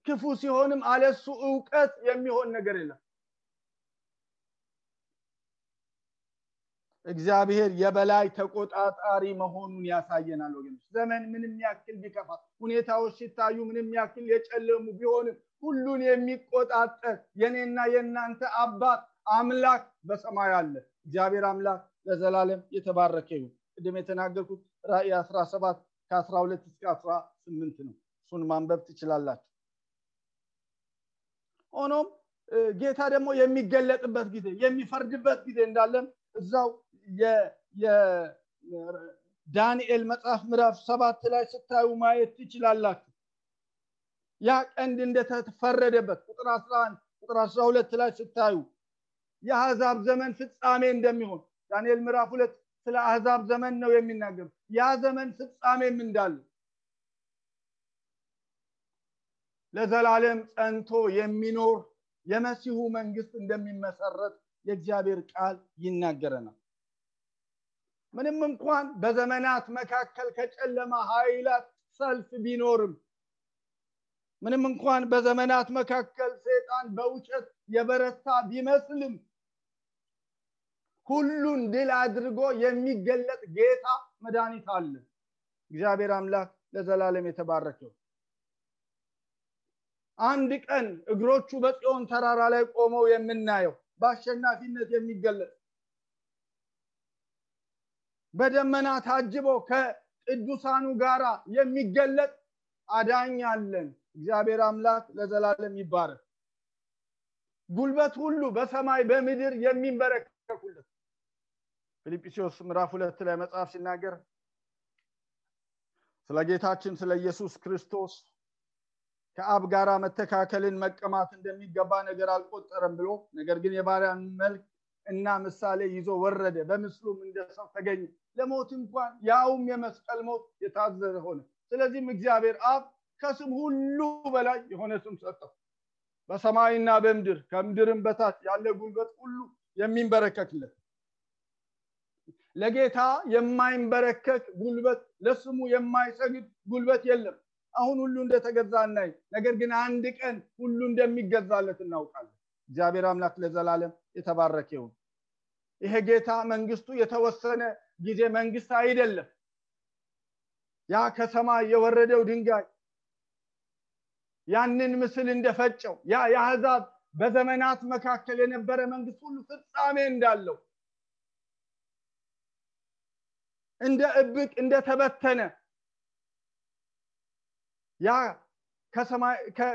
ክፉ ሲሆንም አለሱ እውቀት የሚሆን ነገር የለም። እግዚአብሔር የበላይ ተቆጣጣሪ መሆኑን ያሳየናል ወገኖች። ዘመን ምንም ያክል ቢከፋ፣ ሁኔታዎች ሲታዩ ምንም ያክል የጨለሙ ቢሆንም ሁሉን የሚቆጣጠር የኔና የእናንተ አባት አምላክ በሰማይ አለ። እግዚአብሔር አምላክ ለዘላለም የተባረከ ይሁን። ቅድም የተናገርኩት ራእይ 17 ከ12 እስከ 18 ነው። እሱን ማንበብ ትችላላችሁ። ሆኖም ጌታ ደግሞ የሚገለጥበት ጊዜ የሚፈርድበት ጊዜ እንዳለን እዛው የዳንኤል መጽሐፍ ምዕራፍ ሰባት ላይ ስታዩ ማየት ትችላላችሁ። ያ ቀንድ እንደተፈረደበት ቁጥር 11 ቁጥር 12 ላይ ስታዩ የአሕዛብ ዘመን ፍጻሜ እንደሚሆን ዳንኤል ምዕራፍ ሁለት ስለ አሕዛብ ዘመን ነው የሚናገር። ያ ዘመን ፍጻሜም እንዳለ ለዘላለም ጸንቶ የሚኖር የመሲሁ መንግስት እንደሚመሰረት የእግዚአብሔር ቃል ይናገረናል። ምንም እንኳን በዘመናት መካከል ከጨለማ ኃይላት ሰልፍ ቢኖርም ምንም እንኳን በዘመናት መካከል ሰይጣን በውሸት የበረታ ቢመስልም ሁሉን ድል አድርጎ የሚገለጥ ጌታ መድኃኒት አለ። እግዚአብሔር አምላክ ለዘላለም የተባረከው። አንድ ቀን እግሮቹ በጽዮን ተራራ ላይ ቆመው የምናየው በአሸናፊነት የሚገለጥ በደመና ታጅቦ ከቅዱሳኑ ጋራ የሚገለጥ አዳኝ አለን። እግዚአብሔር አምላክ ለዘላለም ይባረክ። ጉልበት ሁሉ በሰማይ በምድር የሚንበረከኩለት ፊልጵስዩስ ምዕራፍ ሁለት ላይ መጽሐፍ ሲናገር ስለ ጌታችን ስለ ኢየሱስ ክርስቶስ ከአብ ጋር መተካከልን መቀማት እንደሚገባ ነገር አልቆጠረም ብሎ ነገር ግን የባሪያን መልክ እና ምሳሌ ይዞ ወረደ፣ በምስሉም እንደ ሰው ተገኘ፣ ለሞት እንኳን ያውም የመስቀል ሞት የታዘዘ ሆነ። ስለዚህም እግዚአብሔር አብ ከስም ሁሉ በላይ የሆነ ስም ሰጠው፣ በሰማይና በምድር ከምድርም በታች ያለ ጉልበት ሁሉ የሚንበረከክለት ለጌታ የማይንበረከክ ጉልበት፣ ለስሙ የማይሰግድ ጉልበት የለም። አሁን ሁሉ እንደተገዛ እናይ። ነገር ግን አንድ ቀን ሁሉ እንደሚገዛለት እናውቃለን። እግዚአብሔር አምላክ ለዘላለም የተባረከ ይሄ ጌታ መንግስቱ የተወሰነ ጊዜ መንግስት አይደለም። ያ ከሰማይ የወረደው ድንጋይ ያንን ምስል እንደፈጨው ያ የአሕዛብ በዘመናት መካከል የነበረ መንግስት ሁሉ ፍጻሜ እንዳለው እንደ እብቅ እንደተበተነ ያ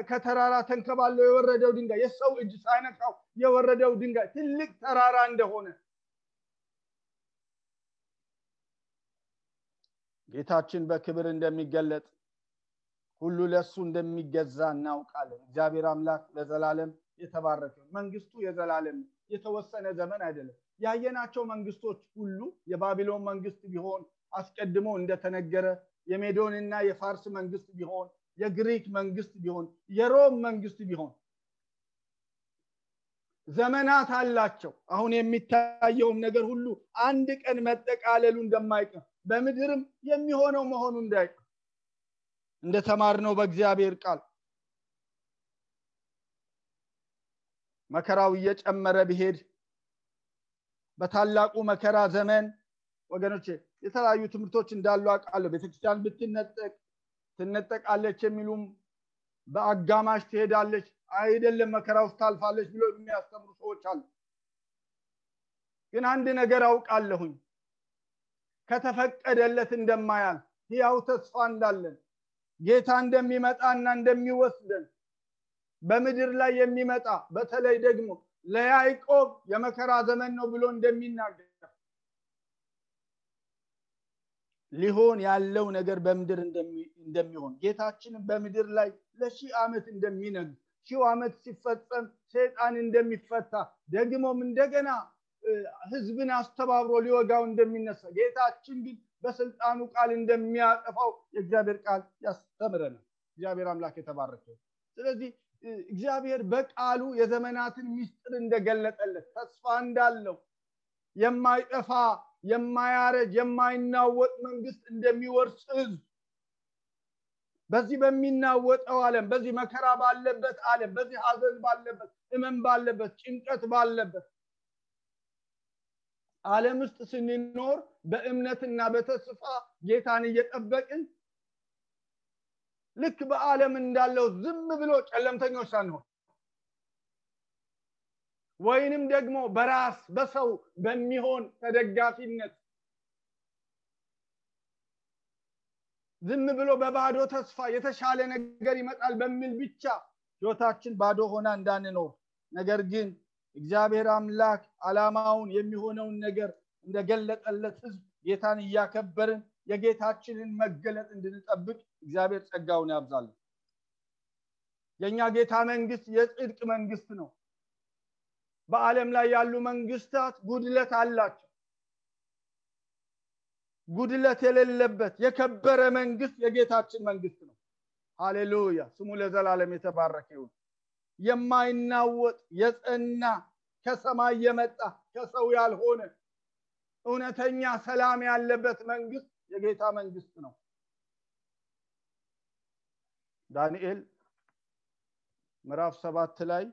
ከተራራ ተንከባለው የወረደው ድንጋይ የሰው እጅ ሳይነካው የወረደው ድንጋይ ትልቅ ተራራ እንደሆነ ጌታችን በክብር እንደሚገለጥ ሁሉ ለእሱ እንደሚገዛ እናውቃለን። እግዚአብሔር አምላክ ለዘላለም የተባረከ መንግስቱ የዘላለም የተወሰነ ዘመን አይደለም። ያየናቸው መንግስቶች ሁሉ የባቢሎን መንግስት ቢሆን አስቀድሞ እንደተነገረ የሜዶንና የፋርስ መንግስት ቢሆን የግሪክ መንግስት ቢሆን የሮም መንግስት ቢሆን ዘመናት አላቸው። አሁን የሚታየውም ነገር ሁሉ አንድ ቀን መጠቃለሉ እንደማይቀር በምድርም የሚሆነው መሆኑ እንዳይቀር እንደተማርነው በእግዚአብሔር ቃል መከራው እየጨመረ ቢሄድ በታላቁ መከራ ዘመን ወገኖቼ የተለያዩ ትምህርቶች እንዳሉ አውቃለሁ። ቤተክርስቲያን ብትነጠቅ ትነጠቃለች የሚሉም በአጋማሽ ትሄዳለች አይደለም መከራ ውስጥ ታልፋለች ብሎ የሚያስተምሩ ሰዎች አሉ። ግን አንድ ነገር አውቃለሁኝ ከተፈቀደለት እንደማያል ሕያው ተስፋ እንዳለን ጌታ እንደሚመጣና እንደሚወስደን በምድር ላይ የሚመጣ በተለይ ደግሞ ለያዕቆብ የመከራ ዘመን ነው ብሎ እንደሚናገር ሊሆን ያለው ነገር በምድር እንደሚሆን ጌታችን በምድር ላይ ለሺህ ዓመት እንደሚነግስ ሺው ዓመት ሲፈጸም ሰይጣን እንደሚፈታ ደግሞም እንደገና ህዝብን አስተባብሮ ሊወጋው እንደሚነሳ ጌታችን ግን በስልጣኑ ቃል እንደሚያጠፋው የእግዚአብሔር ቃል ያስተምረናል። እግዚአብሔር አምላክ የተባረከ። ስለዚህ እግዚአብሔር በቃሉ የዘመናትን ሚስጥር እንደገለጠለት ተስፋ እንዳለው የማይጠፋ የማያረጅ የማይናወጥ መንግስት እንደሚወርስ ህዝብ በዚህ በሚናወጠው ዓለም በዚህ መከራ ባለበት ዓለም በዚህ ሀዘን ባለበት እመን ባለበት ጭንቀት ባለበት ዓለም ውስጥ ስንኖር በእምነትና በተስፋ ጌታን እየጠበቅን ልክ በዓለም እንዳለው ዝም ብሎ ጨለምተኞች ሳንሆን ወይንም ደግሞ በራስ በሰው በሚሆን ተደጋፊነት ዝም ብሎ በባዶ ተስፋ የተሻለ ነገር ይመጣል በሚል ብቻ ህይወታችን ባዶ ሆና እንዳንኖር። ነገር ግን እግዚአብሔር አምላክ አላማውን የሚሆነውን ነገር እንደገለጠለት ህዝብ ጌታን እያከበርን የጌታችንን መገለጥ እንድንጠብቅ እግዚአብሔር ጸጋውን ያብዛልን። የእኛ ጌታ መንግስት የጽድቅ መንግስት ነው። በዓለም ላይ ያሉ መንግስታት ጉድለት አላቸው። ጉድለት የሌለበት የከበረ መንግስት የጌታችን መንግስት ነው። ሃሌሉያ! ስሙ ለዘላለም የተባረከ ይሁን። የማይናወጥ የጸና ከሰማይ የመጣ ከሰው ያልሆነ እውነተኛ ሰላም ያለበት መንግስት የጌታ መንግስት ነው። ዳንኤል ምዕራፍ ሰባት ላይ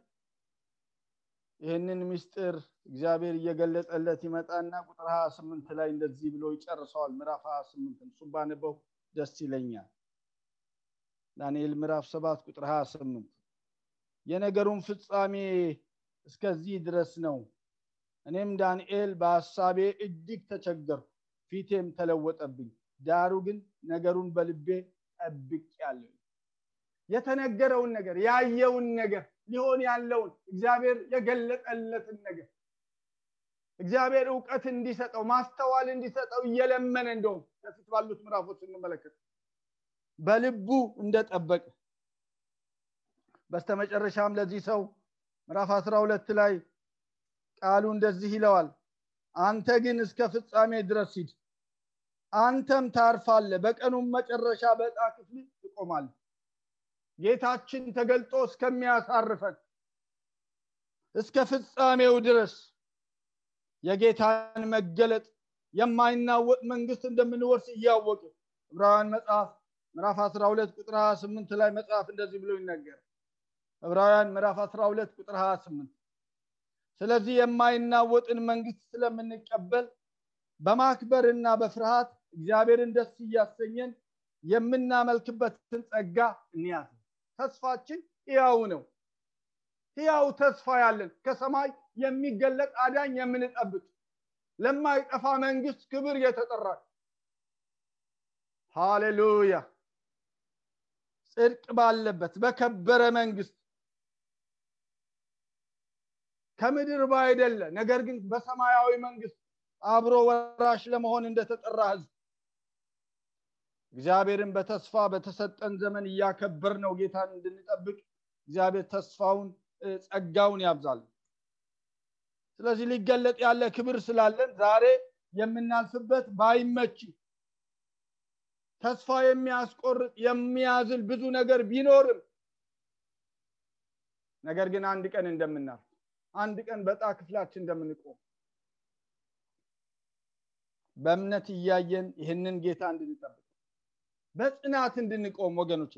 ይህንን ምስጢር እግዚአብሔር እየገለጸለት ይመጣና ቁጥር ሀያ ስምንት ላይ እንደዚህ ብሎ ይጨርሰዋል። ምዕራፍ ሀያ ስምንት እሱም ባነበው ደስ ይለኛል። ዳንኤል ምዕራፍ ሰባት ቁጥር ሀያ ስምንት የነገሩን ፍጻሜ እስከዚህ ድረስ ነው። እኔም ዳንኤል በሐሳቤ እጅግ ተቸገርኩ፣ ፊቴም ተለወጠብኝ። ዳሩ ግን ነገሩን በልቤ ጠብቄአለሁ። የተነገረውን ነገር ያየውን ነገር ሊሆን ያለውን እግዚአብሔር የገለጠለትን ነገር እግዚአብሔር እውቀት እንዲሰጠው ማስተዋል እንዲሰጠው እየለመነ እንደውም ከፊት ባሉት ምዕራፎች እንመለከት በልቡ እንደጠበቀ በስተመጨረሻም ለዚህ ሰው ምዕራፍ አስራ ሁለት ላይ ቃሉ እንደዚህ ይለዋል አንተ ግን እስከ ፍጻሜ ድረስ ሂድ አንተም ታርፋለ በቀኑም መጨረሻ በዕጣ ክፍል ትቆማል ጌታችን ተገልጦ እስከሚያሳርፈን እስከ ፍጻሜው ድረስ የጌታን መገለጥ የማይናወጥ መንግስት እንደምንወርስ እያወቅ ዕብራውያን መጽሐፍ ምዕራፍ 12 ቁጥር 28 ላይ መጽሐፍ እንደዚህ ብሎ ይነገር ዕብራውያን ምዕራፍ 12 ቁጥር 28 ስለዚህ የማይናወጥን መንግስት ስለምንቀበል በማክበርና በፍርሃት እግዚአብሔርን ደስ እያሰኘን የምናመልክበትን ጸጋ እንያዝ። ተስፋችን ሕያው ነው። ሕያው ተስፋ ያለን ከሰማይ የሚገለጥ አዳኝ የምንጠብቅ ለማይጠፋ መንግስት ክብር የተጠራ ሃሌሉያ! ጽድቅ ባለበት በከበረ መንግስት ከምድር ባይደለ ነገር ግን በሰማያዊ መንግስት አብሮ ወራሽ ለመሆን እንደተጠራ ህዝብ እግዚአብሔርን በተስፋ በተሰጠን ዘመን እያከበር ነው ጌታን እንድንጠብቅ እግዚአብሔር ተስፋውን ጸጋውን ያብዛል ስለዚህ ሊገለጥ ያለ ክብር ስላለን ዛሬ የምናልፍበት ባይመች ተስፋ የሚያስቆርጥ የሚያዝል ብዙ ነገር ቢኖርም ነገር ግን አንድ ቀን እንደምናልፍ አንድ ቀን በጣ ክፍላችን እንደምንቆም በእምነት እያየን ይህንን ጌታ እንድንጠብቅ በጽናት እንድንቆም ወገኖች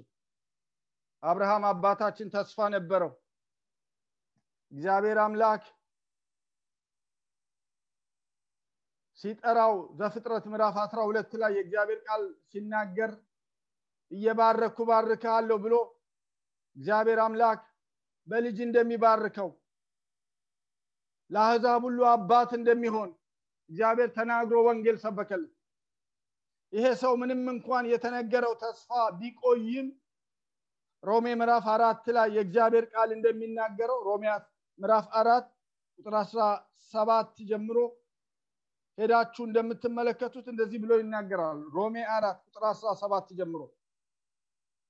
አብርሃም አባታችን ተስፋ ነበረው። እግዚአብሔር አምላክ ሲጠራው ዘፍጥረት ምዕራፍ 12 ላይ የእግዚአብሔር ቃል ሲናገር እየባረኩ ባርካለሁ ብሎ እግዚአብሔር አምላክ በልጅ እንደሚባርከው ለአህዛብ ሁሉ አባት እንደሚሆን እግዚአብሔር ተናግሮ ወንጌል ሰበከልን ይሄ ሰው ምንም እንኳን የተነገረው ተስፋ ቢቆይም ሮሜ ምዕራፍ አራት ላይ የእግዚአብሔር ቃል እንደሚናገረው ሮሜ ምዕራፍ አራት ቁጥር አስራ ሰባት ጀምሮ ሄዳችሁ እንደምትመለከቱት እንደዚህ ብሎ ይናገራል። ሮሜ አራት ቁጥር አስራ ሰባት ጀምሮ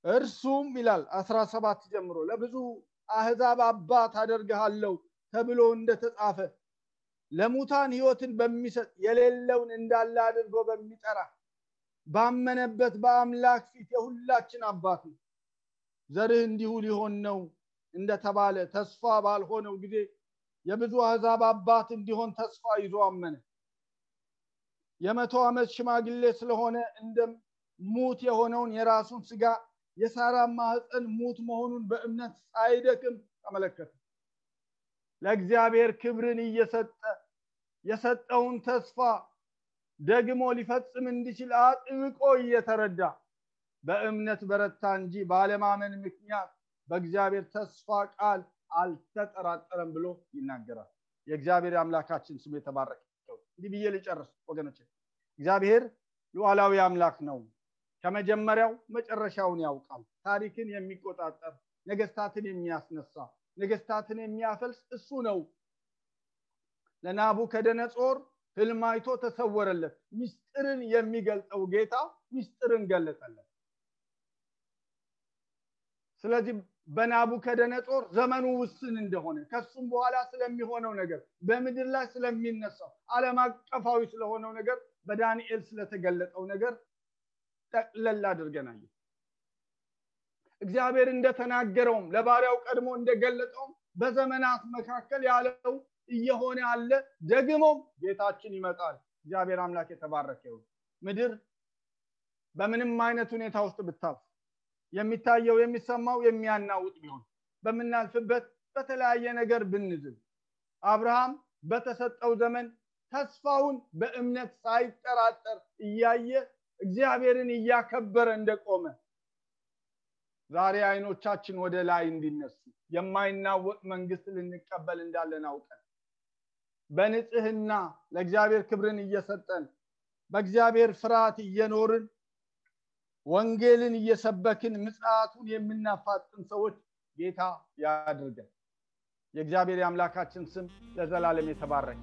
እርሱም ይላል አስራ ሰባት ጀምሮ ለብዙ አህዛብ አባት አደርግሃለሁ ተብሎ እንደተጻፈ ለሙታን ህይወትን በሚሰጥ የሌለውን እንዳለ አድርጎ በሚጠራ ባመነበት በአምላክ ፊት የሁላችን አባት ነው። ዘርህ እንዲሁ ሊሆን ነው እንደተባለ ተስፋ ባልሆነው ጊዜ የብዙ አህዛብ አባት እንዲሆን ተስፋ ይዞ አመነ። የመቶ ዓመት ሽማግሌ ስለሆነ እንደ ሙት የሆነውን የራሱን ስጋ የሳራ ማህፀን ሙት መሆኑን በእምነት ሳይደክም ተመለከተ። ለእግዚአብሔር ክብርን እየሰጠ የሰጠውን ተስፋ ደግሞ ሊፈጽም እንዲችል አጥብቆ እየተረዳ በእምነት በረታ እንጂ ባለማመን ምክንያት በእግዚአብሔር ተስፋ ቃል አልተጠራጠረም ብሎ ይናገራል። የእግዚአብሔር አምላካችን ስም የተባረከ እንዲህ ብዬ ልጨርስ ወገኖች እግዚአብሔር ሉዓላዊ አምላክ ነው። ከመጀመሪያው መጨረሻውን ያውቃል። ታሪክን የሚቆጣጠር ነገስታትን የሚያስነሳ ነገስታትን የሚያፈልስ እሱ ነው። ለናቡከደነጾር ህልም አይቶ ተሰወረለት። ሚስጥርን የሚገልጠው ጌታ ሚስጥርን ገለጠለት። ስለዚህ በናቡከደነጾር ዘመኑ ውስን እንደሆነ ከሱም በኋላ ስለሚሆነው ነገር በምድር ላይ ስለሚነሳው አለም አቀፋዊ ስለሆነው ነገር በዳንኤል ስለተገለጠው ነገር ጠቅለል አድርገናል እግዚአብሔር እንደተናገረውም ለባሪያው ቀድሞ እንደገለጠውም በዘመናት መካከል ያለው እየሆነ ያለ ደግሞም ጌታችን ይመጣል። እግዚአብሔር አምላክ የተባረከ ይሁን ምድር በምንም አይነት ሁኔታ ውስጥ ብታልፍ የሚታየው የሚሰማው የሚያናውጥ ቢሆን በምናልፍበት በተለያየ ነገር ብንዝል አብርሃም በተሰጠው ዘመን ተስፋውን በእምነት ሳይጠራጠር እያየ እግዚአብሔርን እያከበረ እንደቆመ ዛሬ አይኖቻችን ወደ ላይ እንዲነሱ የማይናወጥ መንግስት ልንቀበል እንዳለን አውቀን በንጽህና ለእግዚአብሔር ክብርን እየሰጠን በእግዚአብሔር ፍርሃት እየኖርን ወንጌልን እየሰበክን ምጽአቱን የምናፋጥን ሰዎች ጌታ ያድርገን። የእግዚአብሔር የአምላካችን ስም ለዘላለም የተባረከ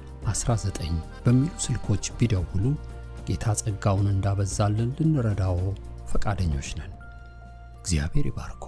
19 በሚሉ ስልኮች ቢደውሉ ጌታ ጸጋውን እንዳበዛልን ልንረዳው ፈቃደኞች ነን። እግዚአብሔር ይባርኮ።